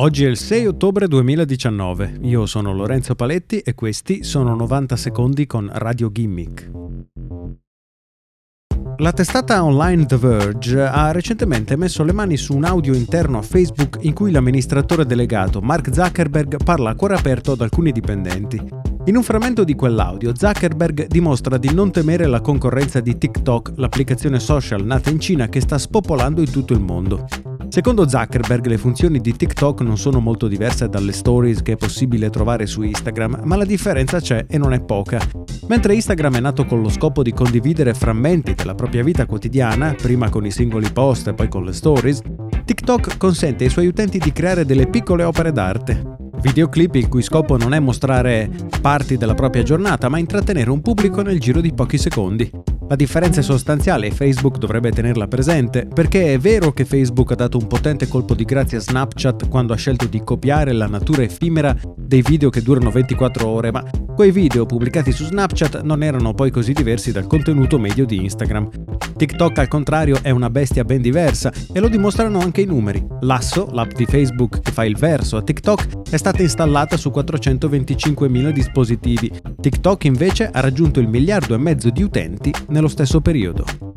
Oggi è il 6 ottobre 2019, io sono Lorenzo Paletti e questi sono 90 secondi con Radio Gimmick. La testata online The Verge ha recentemente messo le mani su un audio interno a Facebook in cui l'amministratore delegato Mark Zuckerberg parla a cuore aperto ad alcuni dipendenti. In un frammento di quell'audio, Zuckerberg dimostra di non temere la concorrenza di TikTok, l'applicazione social nata in Cina che sta spopolando in tutto il mondo. Secondo Zuckerberg le funzioni di TikTok non sono molto diverse dalle stories che è possibile trovare su Instagram, ma la differenza c'è e non è poca. Mentre Instagram è nato con lo scopo di condividere frammenti della propria vita quotidiana, prima con i singoli post e poi con le stories, TikTok consente ai suoi utenti di creare delle piccole opere d'arte. Videoclip il cui scopo non è mostrare parti della propria giornata, ma intrattenere un pubblico nel giro di pochi secondi. La differenza è sostanziale e Facebook dovrebbe tenerla presente, perché è vero che Facebook ha dato un potente colpo di grazia a Snapchat quando ha scelto di copiare la natura effimera dei video che durano 24 ore, ma quei video pubblicati su Snapchat non erano poi così diversi dal contenuto medio di Instagram. TikTok al contrario è una bestia ben diversa e lo dimostrano anche i numeri. Lasso, l'app di Facebook che fa il verso a TikTok, è stata installata su 425.000 dispositivi. TikTok invece ha raggiunto il miliardo e mezzo di utenti nello stesso periodo.